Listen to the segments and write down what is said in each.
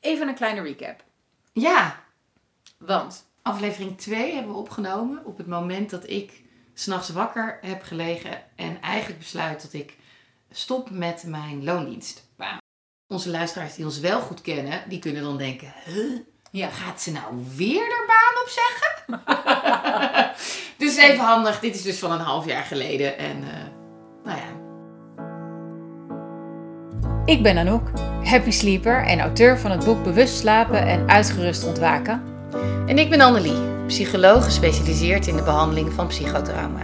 Even een kleine recap. Ja, Want, aflevering 2 hebben we opgenomen op het moment dat ik s'nachts wakker heb gelegen en eigenlijk besluit dat ik stop met mijn loondienstbaan. Onze luisteraars die ons wel goed kennen, die kunnen dan denken, huh? ja, Gaat ze nou weer haar baan opzeggen? dus even handig, dit is dus van een half jaar geleden. En eh, nou ja, ik ben Anouk, happy sleeper en auteur van het boek Bewust slapen en uitgerust ontwaken. En ik ben Annelie, psycholoog gespecialiseerd in de behandeling van psychotrauma.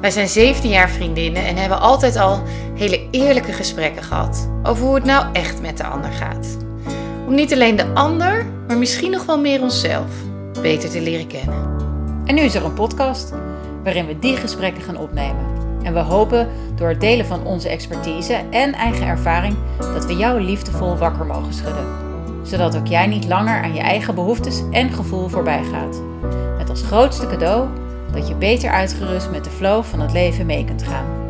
Wij zijn 17 jaar vriendinnen en hebben altijd al hele eerlijke gesprekken gehad over hoe het nou echt met de ander gaat. Om niet alleen de ander, maar misschien nog wel meer onszelf beter te leren kennen. En nu is er een podcast waarin we die gesprekken gaan opnemen. En we hopen door het delen van onze expertise en eigen ervaring dat we jou liefdevol wakker mogen schudden. Zodat ook jij niet langer aan je eigen behoeftes en gevoel voorbij gaat. Met als grootste cadeau dat je beter uitgerust met de flow van het leven mee kunt gaan.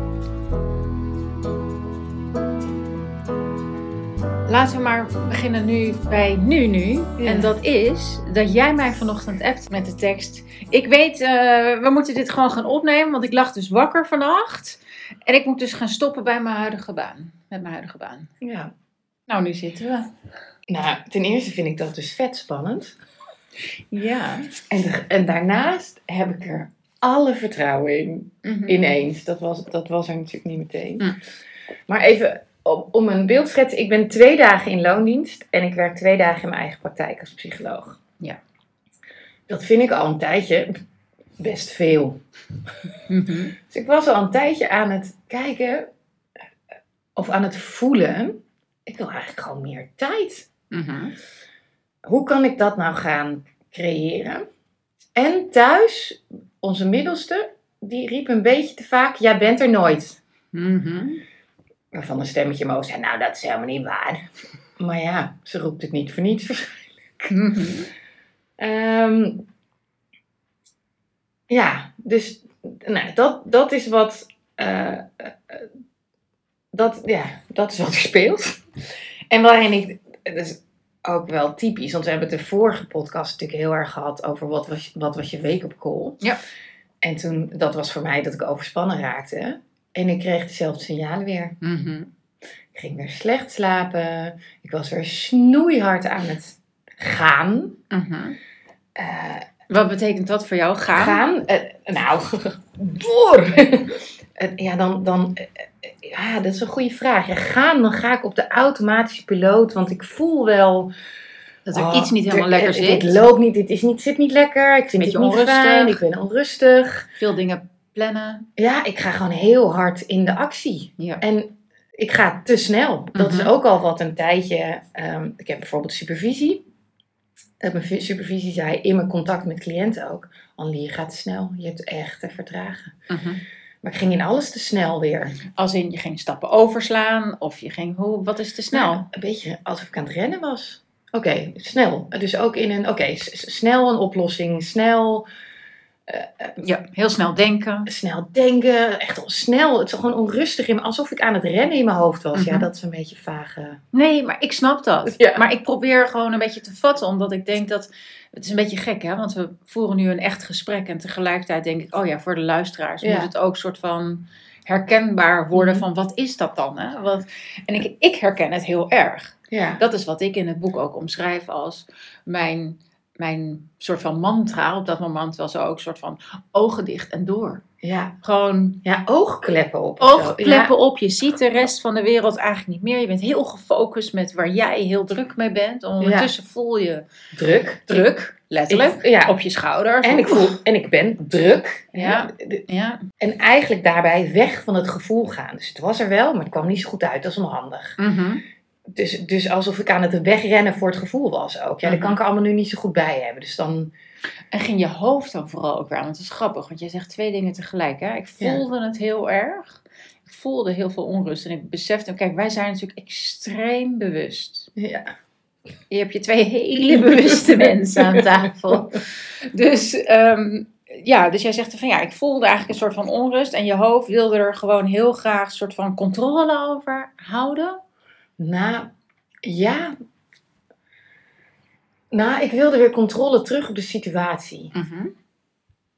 Laten we maar beginnen nu bij nu nu. Ja. En dat is dat jij mij vanochtend appt met de tekst. Ik weet, eh, we moeten dit gewoon gaan opnemen, want ik lag dus wakker vannacht. En ik moet dus gaan stoppen bij mijn huidige baan. Met mijn huidige baan. Ja. Nou, nu zitten we. Nou, ten eerste vind ik dat dus vet spannend. Ja. En, en daarnaast heb ik er alle vertrouwen in. Mhm. Ineens. Dat was, dat was er natuurlijk niet meteen. Mm. Maar even om, een beeld te schetsen. Ik ben twee dagen in loondienst. En ik werk twee dagen in mijn eigen praktijk als psycholoog. Ja. Dat vind ik al een tijdje best veel. Mhm. Dus ik was al een tijdje aan het kijken. Of aan het voelen. Ik wil eigenlijk gewoon meer tijd. Mhm. Hoe kan ik dat nou gaan creëren? En thuis, onze middelste, die riep een beetje te vaak: Jij bent er nooit. Mhm. Waarvan een stemmetje in mijn hoofd zei: Nou, dat is helemaal niet waar. Maar ja, ze roept het niet voor niets waarschijnlijk. Mhm. Ehm, ja, dus nou, dat, dat is wat. eh, eh, dat, ja, dat is wat er speelt. En waarin ik. Is ook wel typisch, want we hebben het de vorige podcast natuurlijk heel erg gehad over wat was, wat was je wake-up call. Ja. En toen, dat was voor mij dat ik overspannen raakte. En ik kreeg dezelfde signalen weer. Mhm. Ik ging weer slecht slapen. Ik was weer snoeihard aan het gaan. Mhm. Eh, Wat betekent dat voor jou? Gaan? gaan. eh, nou, door. Eh, ja, dan, dan ja, dat is een goede vraag. Ja, gaan, dan ga ik op de automatische piloot, want ik voel wel. Dat er oh, iets niet helemaal er- lekker zit. Dit loopt niet, dit is niet, zit niet lekker. Ik vind Beetje het niet onrustig. fijn, ik ben onrustig. Veel dingen plannen. Ja, ik ga gewoon heel hard in de actie. Ja. En ik ga te snel. Dat is Mhm. ook al wat een tijdje. ehm, ik heb bijvoorbeeld supervisie. Dat mijn vi- supervisie zei in mijn contact met cliënten ook. Annelie, je gaat te snel. Je hebt echt te vertragen. Mhm. Maar ik ging in alles te snel weer. Als in je ging stappen overslaan of je ging, hoe, wat is te snel? Nou, een beetje alsof ik aan het rennen was. Oké, snel. Dus ook in een, oké, snel een oplossing. Snel, eh, eh, Ja, heel snel denken. snel denken. Echt al snel. Het is gewoon onrustig in me. Alsof ik aan het rennen in mijn hoofd was. Ja, Mhm. dat is een beetje vage. Nee, maar ik snap dat. Ja. Maar ik probeer gewoon een beetje te vatten, omdat ik denk dat. Het is een beetje gek, hè? Want we voeren nu een echt gesprek. En tegelijkertijd denk ik, oh ja, voor de luisteraars Ja. moet het ook soort van herkenbaar worden Mhm. van wat is dat dan? Hè? Wat, en ik, ik herken het heel erg. Ja. Dat is wat ik in het boek ook omschrijf als mijn, mijn soort van mantra. Op dat moment was ook een soort van ogen dicht en door. Ja. Gewoon Ja, oogkleppen op. oogkleppen op. Je ziet de rest van de wereld eigenlijk niet meer. Je bent heel gefocust met waar jij heel druk mee bent. Ondertussen voel je druk. druk, letterlijk, Ik- ja. op je schouders. En ik, voel, en ik ben druk. Ja. Ja. En eigenlijk daarbij weg van het gevoel gaan. Dus het was er wel, maar het kwam niet zo goed uit. Dat is onhandig. Mhm. Dus, dus alsof ik aan het wegrennen voor het gevoel was ook. Ja, daar kan ik er allemaal nu niet zo goed bij hebben. Dus dan... En ging je hoofd dan vooral ook aan? Want het is grappig, want jij zegt twee dingen tegelijk. Hè? Ik Ja. voelde het heel erg. Ik voelde heel veel onrust. En ik besefte, kijk, wij zijn natuurlijk extreem bewust. Ja. Je hebt je twee hele bewuste mensen aan tafel. Dus ehm, ja, dus jij zegt van ja, ik voelde eigenlijk een soort van onrust. En je hoofd wilde er gewoon heel graag een soort van controle over houden. Nou, ja. Nou, ik wilde weer controle terug op de situatie. Mhm.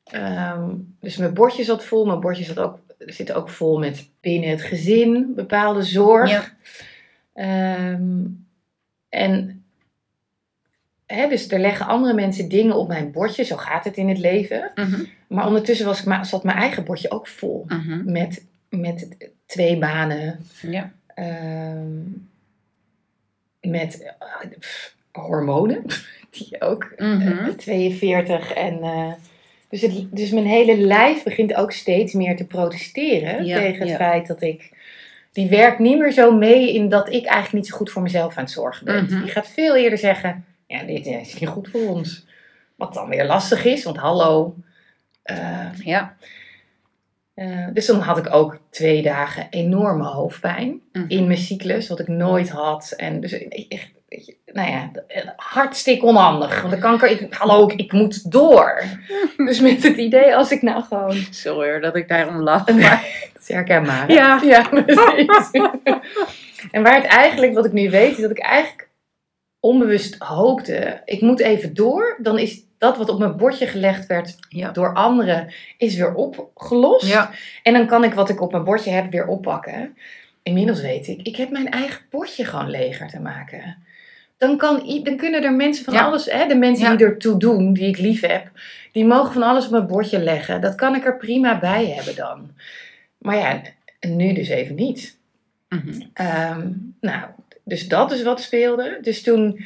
Ehm, dus mijn bordje zat vol. Mijn bordje zat ook, zit ook vol met binnen het gezin bepaalde zorg. Ja. Ehm, en hè, dus er leggen andere mensen dingen op mijn bordje. Zo gaat het in het leven. Mhm. Maar ondertussen was ik, zat mijn eigen bordje ook vol. Mhm. Met, met twee banen. Ja. Ehm, met eh, pff, hormonen. Die ook. Eh, 42 en... eh, dus, het, dus mijn hele lijf begint ook steeds meer te protesteren Ja, tegen het ja. feit dat ik... Die werkt niet meer zo mee in dat ik eigenlijk niet zo goed voor mezelf aan het zorgen ben. Mhm. Die gaat veel eerder zeggen, ja, dit is niet goed voor ons. Wat dan weer lastig is, want hallo... Ja. Eh, dus dan had ik ook twee dagen enorme hoofdpijn Mhm. in mijn cyclus, wat ik nooit had. En dus echt, weet je, nou ja, hartstikke onhandig. Want dan kan ik, er- ik, hallo, ik, moet door. Dus met het idee, als ik nou gewoon... Sorry hoor, dat ik daarom lach. Dat is herkenbaar. Ja. ja precies. en waar het eigenlijk, wat ik nu weet, is dat ik eigenlijk onbewust hoopte, ik moet even door. Dan is dat wat op mijn bordje gelegd werd Ja. door anderen, is weer opgelost. Ja. En dan kan ik wat ik op mijn bordje heb weer oppakken. Inmiddels weet ik, ik heb mijn eigen bordje gewoon leger te maken. Dan, kan, dan kunnen er mensen van Ja. alles, hè, de mensen die ertoe doen, die ik lief heb, die mogen van alles op mijn bordje leggen. Dat kan ik er prima bij hebben dan. Maar ja, nu dus even niet. Mhm. Ehm, nou, dus dat is wat speelde. Dus toen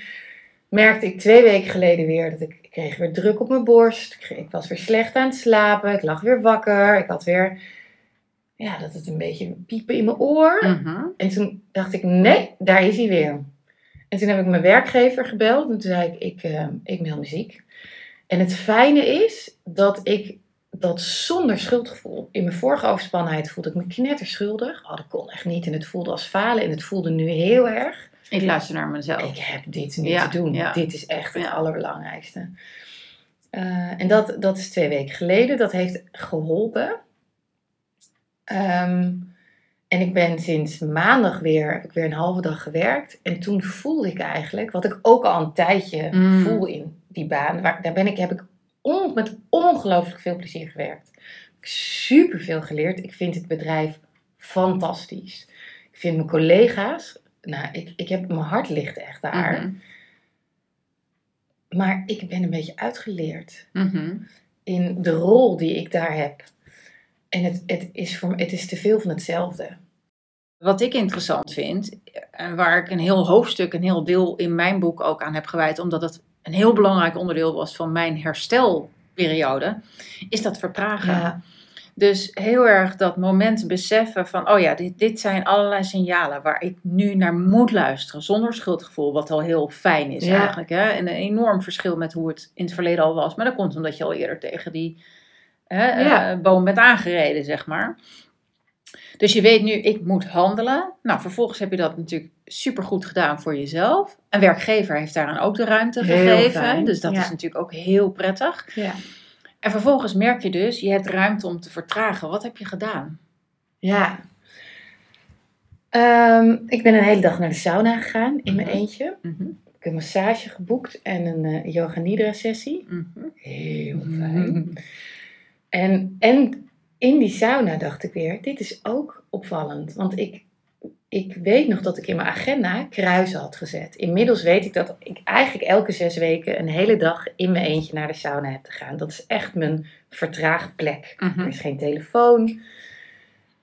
merkte ik twee weken geleden weer dat ik kreeg weer druk op mijn borst. Ik, ik was weer slecht aan het slapen. Ik lag weer wakker. Ik had weer, ja, dat het een beetje piepen in mijn oor. Mhm. En toen dacht ik, nee, daar is hij weer. En toen heb ik mijn werkgever gebeld. En toen zei ik, ik, eh, ik meld me ziek. En het fijne is dat ik dat zonder schuldgevoel. In mijn vorige overspannenheid voelde ik me knetterschuldig. Oh, dat kon echt niet. En het voelde als falen. En het voelde nu heel erg. Ik luister naar mezelf. Ik heb dit niet Ja, te doen. ja. Dit is echt het allerbelangrijkste. Eh, en dat, dat is twee weken geleden. Dat heeft geholpen. Ehm, en ik ben sinds maandag weer, heb ik weer een halve dag gewerkt. En toen voelde ik eigenlijk, wat ik ook al een tijdje Mm. voel in die baan. Waar, daar ben ik, heb ik on- met ongelooflijk veel plezier gewerkt. Ik super veel geleerd. Ik vind het bedrijf fantastisch. Ik vind mijn collega's, nou, ik, ik heb, mijn hart ligt echt daar. Mhm. Maar ik ben een beetje uitgeleerd Mhm. in de rol die ik daar heb. En het, het, is, voor, het is te veel van hetzelfde. Wat ik interessant vind, en waar ik een heel hoofdstuk, een heel deel in mijn boek ook aan heb gewijd, omdat het een heel belangrijk onderdeel was van mijn herstelperiode, is dat vertragen. Ja, Dus heel erg dat moment beseffen van, oh ja, dit, dit zijn allerlei signalen waar ik nu naar moet luisteren, zonder schuldgevoel, wat al heel fijn is Ja. eigenlijk. Hè? En een enorm verschil met hoe het in het verleden al was. Maar dat komt omdat je al eerder tegen die hè, Ja. eh, boom bent aangereden, zeg maar. Dus je weet nu, ik moet handelen. Nou, vervolgens heb je dat natuurlijk supergoed gedaan voor jezelf. Een werkgever heeft daaraan ook de ruimte Heel gegeven. fijn, Dus dat ja. is natuurlijk ook heel prettig. ja. En vervolgens merk je dus, je hebt ruimte om te vertragen. Wat heb je gedaan? ja. Ehm, ik ben een hele dag naar de sauna gegaan in mijn Mhm. eentje. Mhm, Ik heb een massage geboekt en een eh, yoga nidra sessie. mhm. Heel fijn. En, en in die sauna dacht ik weer, dit is ook opvallend. Want ik, ik weet nog dat ik in mijn agenda kruisen had gezet. Inmiddels weet ik dat ik eigenlijk elke zes weken een hele dag in mijn eentje naar de sauna heb te gaan. Dat is echt mijn vertraagplek. Er Mhm. is geen telefoon.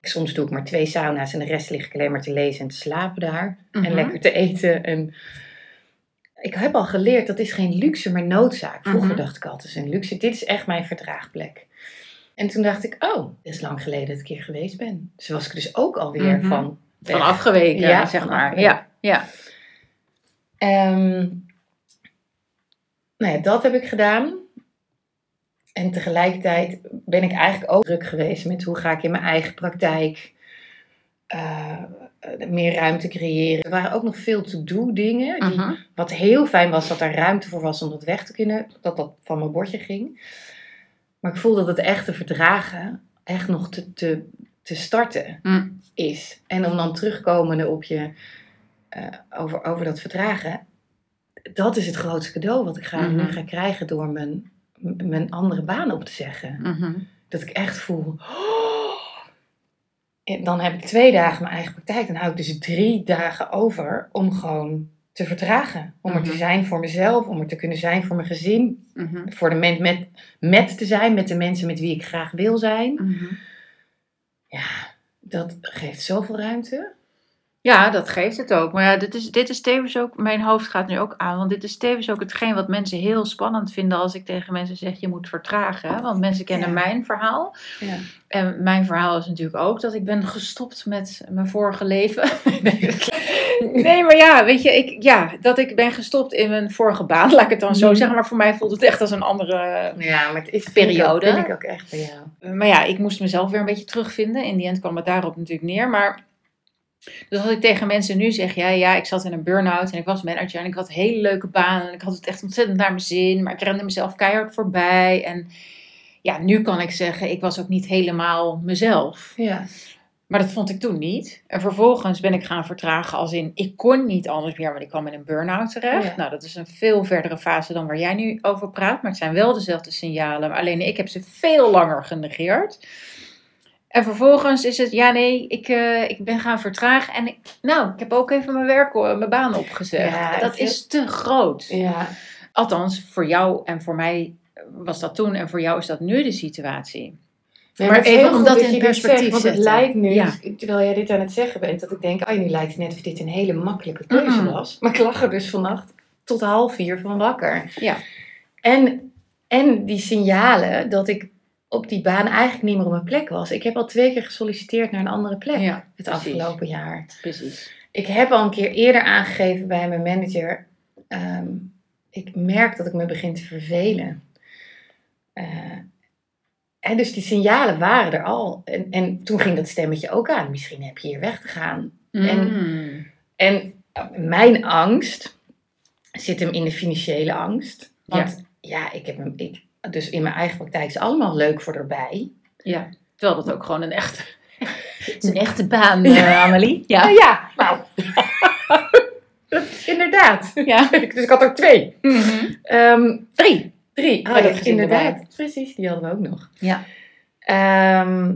Soms doe ik maar twee sauna's en de rest lig ik alleen maar te lezen en te slapen daar. En Mhm. lekker te eten. En ik heb al geleerd, dat is geen luxe, maar noodzaak. Vroeger Mhm. dacht ik altijd, een luxe. Dit is echt mijn vertraagplek. En toen dacht ik, oh, het is lang geleden dat ik hier geweest ben. Dus was ik dus ook alweer van. Van afgeweken, Ja, zeg maar. afgeweken. Ja, ja. Ehm, nou ja, dat heb ik gedaan. En tegelijkertijd ben ik eigenlijk ook druk geweest met hoe ga ik in mijn eigen praktijk eh, meer ruimte creëren. Er waren ook nog veel to-do dingen. Die, Mhm. Wat heel fijn was dat er ruimte voor was om dat weg te kunnen, dat dat van mijn bordje ging. Maar ik voelde dat het echte verdragen echt nog te, te, te starten Mm. is. En om dan terugkomende op je, eh, over, over dat verdragen. dat is het grootste cadeau wat ik ga, Mhm. nu ga krijgen door mijn, mijn andere baan op te zeggen. Mhm. Dat ik echt voel. "Oh." En dan heb ik twee dagen mijn eigen praktijk. Dan hou ik dus drie dagen over om gewoon te vertragen. Om er te Mhm. zijn voor mezelf, om er te kunnen zijn voor mijn gezin. Mhm. Voor de met, met te zijn, met de mensen met wie ik graag wil zijn. Ja, dat geeft zoveel ruimte. Ja, dat geeft het ook. Maar ja, dit is, dit is tevens ook, mijn hoofd gaat nu ook aan, want dit is tevens ook hetgeen wat mensen heel spannend vinden als ik tegen mensen zeg, je moet vertragen. hè. Want mensen kennen Ja. mijn verhaal. Ja. En mijn verhaal is natuurlijk ook dat ik ben gestopt met mijn vorige leven. nee, maar ja, weet je, ik, ja, dat ik ben gestopt in mijn vorige baan, laat ik het dan zo Mhm. zeggen. Maar voor mij voelt het echt als een andere Ja, maar het is Periode. Ook, vind ik ook echt bij jou. maar ja, ik moest mezelf weer een beetje terugvinden. In die end kwam het daarop natuurlijk neer. Maar dus als ik tegen mensen nu zeg, ja, ja, ik zat in een burn-out en ik was manager en ik had een hele leuke baan en ik had het echt ontzettend naar mijn zin, maar ik rende mezelf keihard voorbij. En ja, nu kan ik zeggen, ik was ook niet helemaal mezelf. Ja. Maar dat vond ik toen niet. En vervolgens ben ik gaan vertragen als in, ik kon niet anders meer, want ik kwam in een burn-out terecht. Ja. Nou, dat is een veel verdere fase dan waar jij nu over praat. Maar het zijn wel dezelfde signalen. Maar alleen ik heb ze veel langer genegeerd. En vervolgens is het, ja nee, ik, eh, ik ben gaan vertragen. En ik, nou, ik heb ook even mijn werk, eh, mijn baan opgezegd. Ja, dat is te groot. Ja. Althans, voor jou en voor mij was dat toen. En voor jou is dat nu de situatie. Maar even om dat je in dit perspectief zegt, Want het zetten. lijkt nu, Ja. terwijl jij dit aan het zeggen bent, dat ik denk, oh, nu lijkt het net of dit een hele makkelijke keuze was. Maar ik lag er dus vannacht tot half vier van wakker. Ja. En, en die signalen dat ik op die baan eigenlijk niet meer op mijn plek was. Ik heb al twee keer gesolliciteerd naar een andere plek Ja, het precies. afgelopen jaar. Precies. Ik heb al een keer eerder aangegeven bij mijn manager. ehm, ik merk dat ik me begin te vervelen. Eh, en dus die signalen waren er al. En, en toen ging dat stemmetje ook aan. Misschien heb je hier weg te gaan. En- Mm. En eh, mijn angst zit hem in de financiële angst. Want ja, ik heb hem. Ik, dus in mijn eigen praktijk is allemaal leuk voor erbij. Ja, terwijl dat ook gewoon een echte, het is een echte baan, eh Amelie. Ja. Nou ja, nou. Inderdaad. ja. Dus ik had er twee. Ehm, Drie. Drie, oh, het ja, inderdaad. Precies, die hadden we ook nog. Ja. Ehm,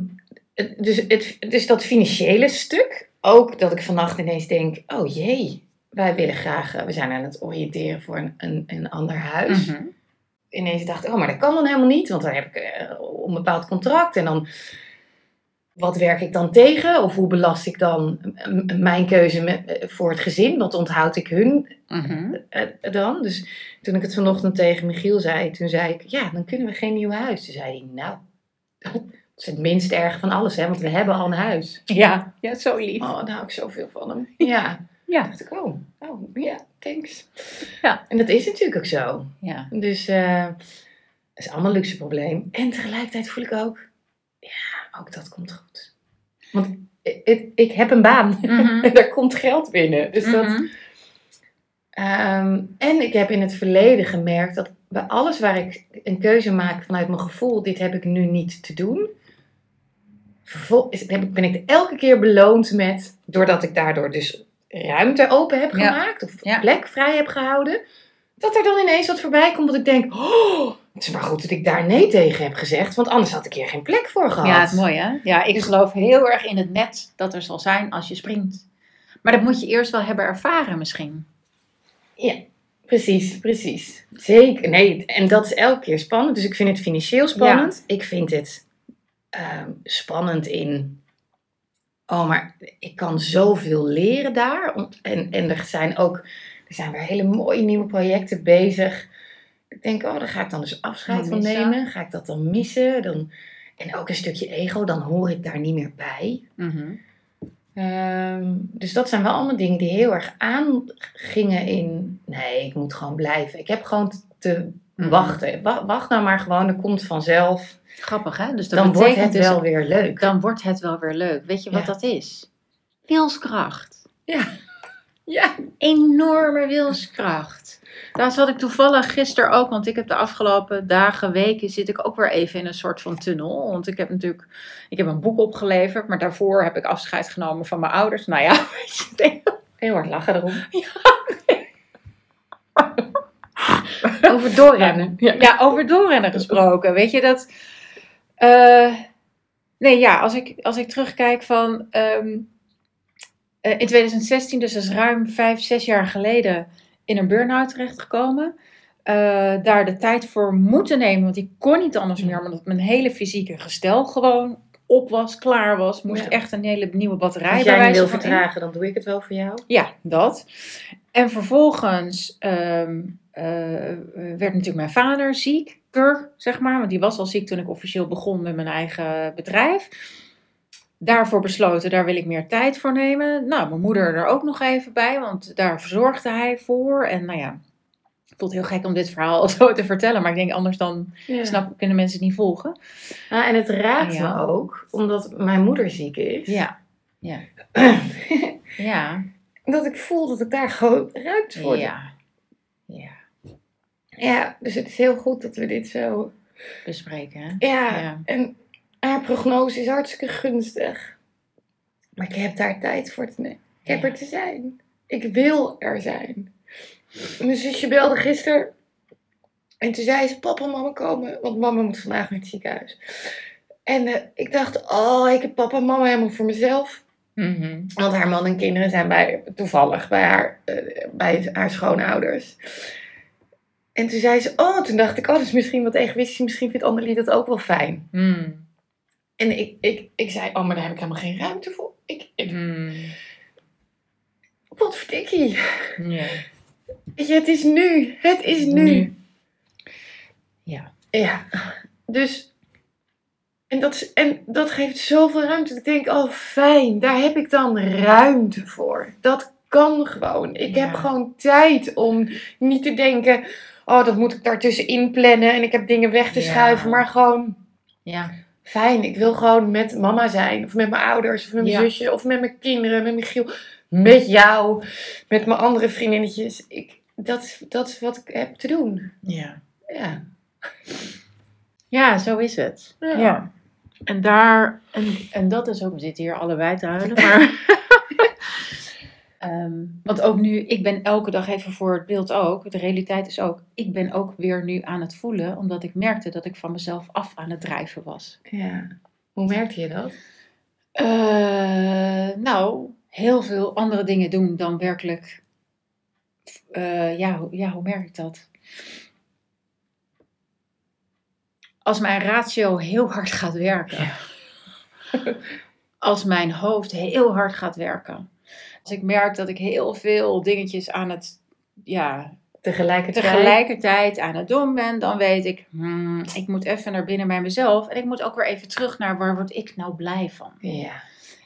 dus, het, dus dat financiële stuk, ook dat ik vannacht ineens denk, oh jee, wij willen graag, eh, we zijn aan het oriënteren voor een, een, een ander huis. Mhm. Ineens dacht ik, oh, maar dat kan dan helemaal niet, want dan heb ik eh, een bepaald contract en dan, wat werk ik dan tegen? Of hoe belast ik dan mijn keuze met, eh, voor het gezin? Wat onthoud ik hun Mhm. eh, dan. Dus toen ik het vanochtend tegen Michiel zei, toen zei ik, ja, dan kunnen we geen nieuw huis. Toen zei hij, nou, dat is het minst erg van alles, hè, want we hebben al een huis. Ja. ja, zo lief. Oh, daar hou ik zoveel van hem. Ja. Ja. dacht ik, oh, oh, ja, thanks. Ja. En dat is natuurlijk ook zo. Ja. Dus dat is allemaal een luxe probleem. En tegelijkertijd voel ik ook, ja, ook dat komt goed. Want ik, ik, ik heb een baan Mhm. en daar komt geld binnen. Dus dat, Mhm. Ehm, en ik heb in het verleden gemerkt dat bij alles waar ik een keuze maak vanuit mijn gevoel, dit heb ik nu niet te doen. Vervol- is- heb ik- ben ik elke keer beloond met, doordat ik daardoor dus ruimte open heb Ja. gemaakt, of Ja. plek vrij heb gehouden, dat er dan ineens wat voorbij komt dat ik denk, oh, het is maar goed dat ik daar nee tegen heb gezegd, want anders had ik hier geen plek voor gehad. Ja, het is mooi hè? Ja, ik geloof heel erg in het net dat er zal zijn als je springt. Maar dat moet je eerst wel hebben ervaren misschien. Ja, precies, precies. Zeker. Nee, en dat is elke keer spannend. Dus ik vind het financieel spannend. Ik vind het ehm, spannend in. Oh, maar ik kan zoveel leren daar. En, en er zijn ook. Er zijn weer hele mooie nieuwe projecten bezig. Ik denk, oh, daar ga ik dan dus afscheid van nemen. Ga ik dat dan missen? Dan, en ook een stukje ego, dan hoor ik daar niet meer bij. Mhm. Ehm, dus dat zijn wel allemaal dingen die heel erg aangingen in. Nee, ik moet gewoon blijven. Ik heb gewoon te. Wachten. Wa- wacht nou maar gewoon, er komt vanzelf. Grappig hè? Dus dat Dan wordt het dus- wel weer leuk. Dan wordt het wel weer leuk. Weet je wat Ja. dat is? Wilskracht. Ja. Ja. Enorme wilskracht. Daar zat ik toevallig gisteren ook, want ik heb de afgelopen dagen, weken, zit ik ook weer even in een soort van tunnel. Want ik heb natuurlijk, ik heb een boek opgeleverd, maar daarvoor heb ik afscheid genomen van mijn ouders. Nou ja, weet je, Heel hard lachen erom. Over doorrennen. Ja. ja, over doorrennen gesproken. Weet je dat. eh, nee, ja, als ik, als ik terugkijk van. ehm, eh, in 2016, dus dat is ruim vijf, zes jaar geleden, in een burn-out terechtgekomen. Eh, daar de tijd voor moeten nemen, want ik kon niet anders meer, omdat mijn hele fysieke gestel gewoon op was, klaar was. Moest Ja. echt een hele nieuwe batterij Als bij jij wil in. vertragen, dan doe ik het wel voor jou. Ja, dat. En vervolgens ehm, eh, werd natuurlijk mijn vader zieker, zeg maar. Want die was al ziek toen ik officieel begon met mijn eigen bedrijf. Daarvoor besloten, daar wil ik meer tijd voor nemen. Nou, mijn moeder er ook nog even bij, want daar verzorgde hij voor. En nou ja, het heel gek om dit verhaal zo te vertellen. Maar ik denk anders dan Ja. snap, kunnen mensen het niet volgen. Ah, en het raakt Ja. me ook, omdat mijn moeder ziek is. Ja, ja, ja, dat ik voel dat ik daar gewoon ruimte voor ja. Ja, Ja, dus het is heel goed dat we dit zo... bespreken hè. Ja, Ja. en haar prognose is hartstikke gunstig. Maar ik heb daar tijd voor te nemen. Ik heb Ja. er te zijn. Ik wil er zijn. Mijn zusje belde gisteren. En toen zei ze, papa en mama komen. Want mama moet vandaag naar het ziekenhuis. En eh, ik dacht, oh, ik heb papa en mama helemaal voor mezelf. Mhm. Want haar man en kinderen zijn bij, toevallig bij haar, eh, bij haar schoonouders. En toen zei ze, oh, toen dacht ik, oh, dat is misschien wat egoïstisch. Misschien vindt Annelie dat ook wel fijn. Mm. En ik, ik, ik zei, oh, maar daar heb ik helemaal geen ruimte voor. Ik, ik, Mm. wat verdikkie. Ja. Het is nu. Het is nu. Nu. Ja. Ja. Dus, en dat, is- en dat geeft zoveel ruimte. Ik denk, oh, fijn. Daar heb ik dan ruimte voor. Dat kan gewoon. Ik Ja. heb gewoon tijd om niet te denken, oh, dat moet ik daartussenin plannen. En ik heb dingen weg te Ja. schuiven. Maar gewoon, Ja. fijn. Ik wil gewoon met mama zijn. Of met mijn ouders. Of met mijn zusje. Of met mijn kinderen. Met Michiel. Met jou. Met mijn andere vriendinnetjes. Ik, dat, is- dat is wat ik heb te doen. Ja. Ja. Ja, zo is het. Ja. En daar, en, en dat is ook, we zitten hier allebei te huilen, maar. Ehm, want ook nu, ik ben elke dag even voor het beeld ook, de realiteit is ook, ik ben ook weer nu aan het voelen, omdat ik merkte dat ik van mezelf af aan het drijven was. ja. Hoe merkte je dat? Eh, nou, heel veel andere dingen doen dan werkelijk. eh, ja, hoe- ja, hoe merk ik dat? Als mijn ratio heel hard gaat werken. Als mijn hoofd heel hard gaat werken. Als ik merk dat ik heel veel dingetjes aan het. Ja, Tegelijkertijd. tegelijkertijd aan het doen ben, dan weet ik, hmm, ik moet even naar binnen bij mezelf. En ik moet ook weer even terug naar waar word ik nou blij van. Ja.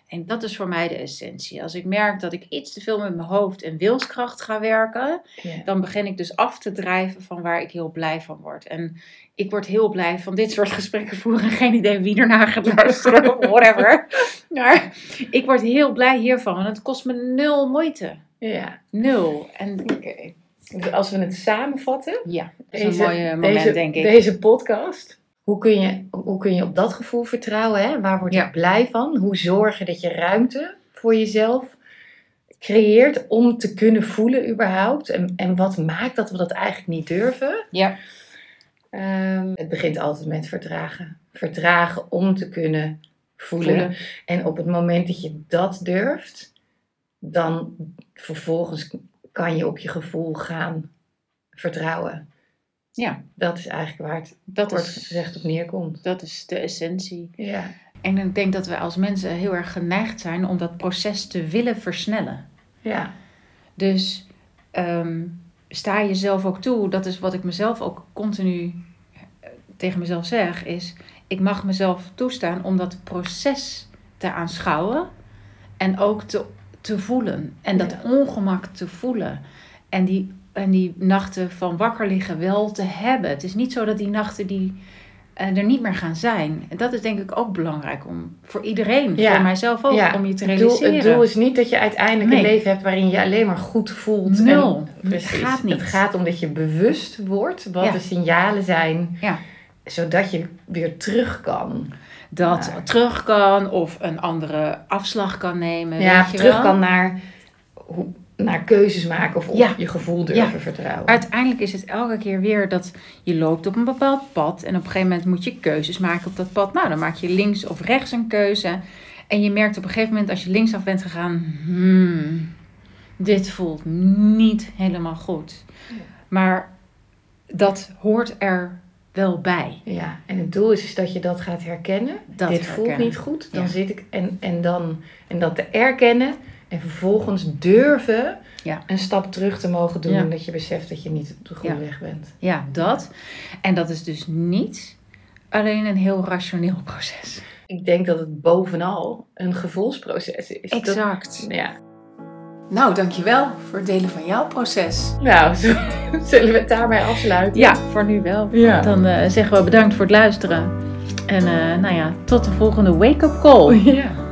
En dat is voor mij de essentie. Als ik merk dat ik iets te veel met mijn hoofd en wilskracht ga werken, dan begin ik dus af te drijven van waar ik heel blij van word. En ik word heel blij van dit soort gesprekken voeren. Geen idee wie ernaar gaat luisteren of whatever. Maar ik word heel blij hiervan. En het kost me nul moeite. Ja. Nul. En Oké. Dus als we het samenvatten. ja, dat is een mooi moment, deze, denk ik. Deze podcast. Hoe kun, je, hoe kun je op dat gevoel vertrouwen? Hè? Waar word je Ja. blij van? Hoe zorgen dat je ruimte voor jezelf creëert om te kunnen voelen überhaupt? En, en wat maakt dat we dat eigenlijk niet durven? Ja, Ehm, het begint altijd met verdragen. Verdragen om te kunnen voelen. voelen. En op het moment dat je dat durft, dan vervolgens kan je op je gevoel gaan vertrouwen. Ja, Dat is eigenlijk waar het dat kort is, gezegd op neerkomt. dat is de essentie. Ja. En ik denk dat we als mensen heel erg geneigd zijn om dat proces te willen versnellen. Ja. Dus ehm, sta jezelf ook toe, dat is wat ik mezelf ook continu eh, tegen mezelf zeg, is ik mag mezelf toestaan om dat proces te aanschouwen en ook te, te voelen. En dat Ja. ongemak te voelen. En die, en die nachten van wakker liggen wel te hebben. Het is niet zo dat die nachten die eh, er niet meer gaan zijn. En dat is denk ik ook belangrijk om voor iedereen, Ja. voor mijzelf ook, Ja. om je te Het doel, realiseren. het doel is niet dat je uiteindelijk Nee. een leven hebt waarin je alleen maar goed voelt. Nul. En, precies. Het gaat niet. Het gaat om dat je bewust wordt wat Ja. de signalen zijn. Ja. Zodat je weer terug kan. dat Ja. terug kan of een andere afslag kan nemen. ja, weet je terug wel? kan naar hoe, naar keuzes maken of op Ja. je gevoel durven Ja. vertrouwen. Uiteindelijk is het elke keer weer dat je loopt op een bepaald pad en op een gegeven moment moet je keuzes maken op dat pad. Nou, dan maak je links of rechts een keuze. En je merkt op een gegeven moment als je linksaf bent gegaan, hmm, dit voelt niet helemaal goed. Maar dat er er wel bij. Ja, en het doel is, is dat je dat gaat herkennen. Dat Dit voelt niet goed. Dan Ja. zit ik en, en, dan, en dat te erkennen. En vervolgens durven Ja. een stap terug te mogen doen. Ja. En dat je beseft dat je niet op de goede Ja. weg bent. Ja, dat. En dat is dus niet alleen een heel rationeel proces. Ik denk dat het bovenal een gevoelsproces is. Dat- Exact. ja. Nou, dankjewel voor het delen van jouw proces. Nou, zo- zullen we het daarbij afsluiten? Ja, voor nu wel. Ja. Dan eh, zeggen we bedankt voor het luisteren. En eh, nou ja, tot de volgende wake-up call. Ja.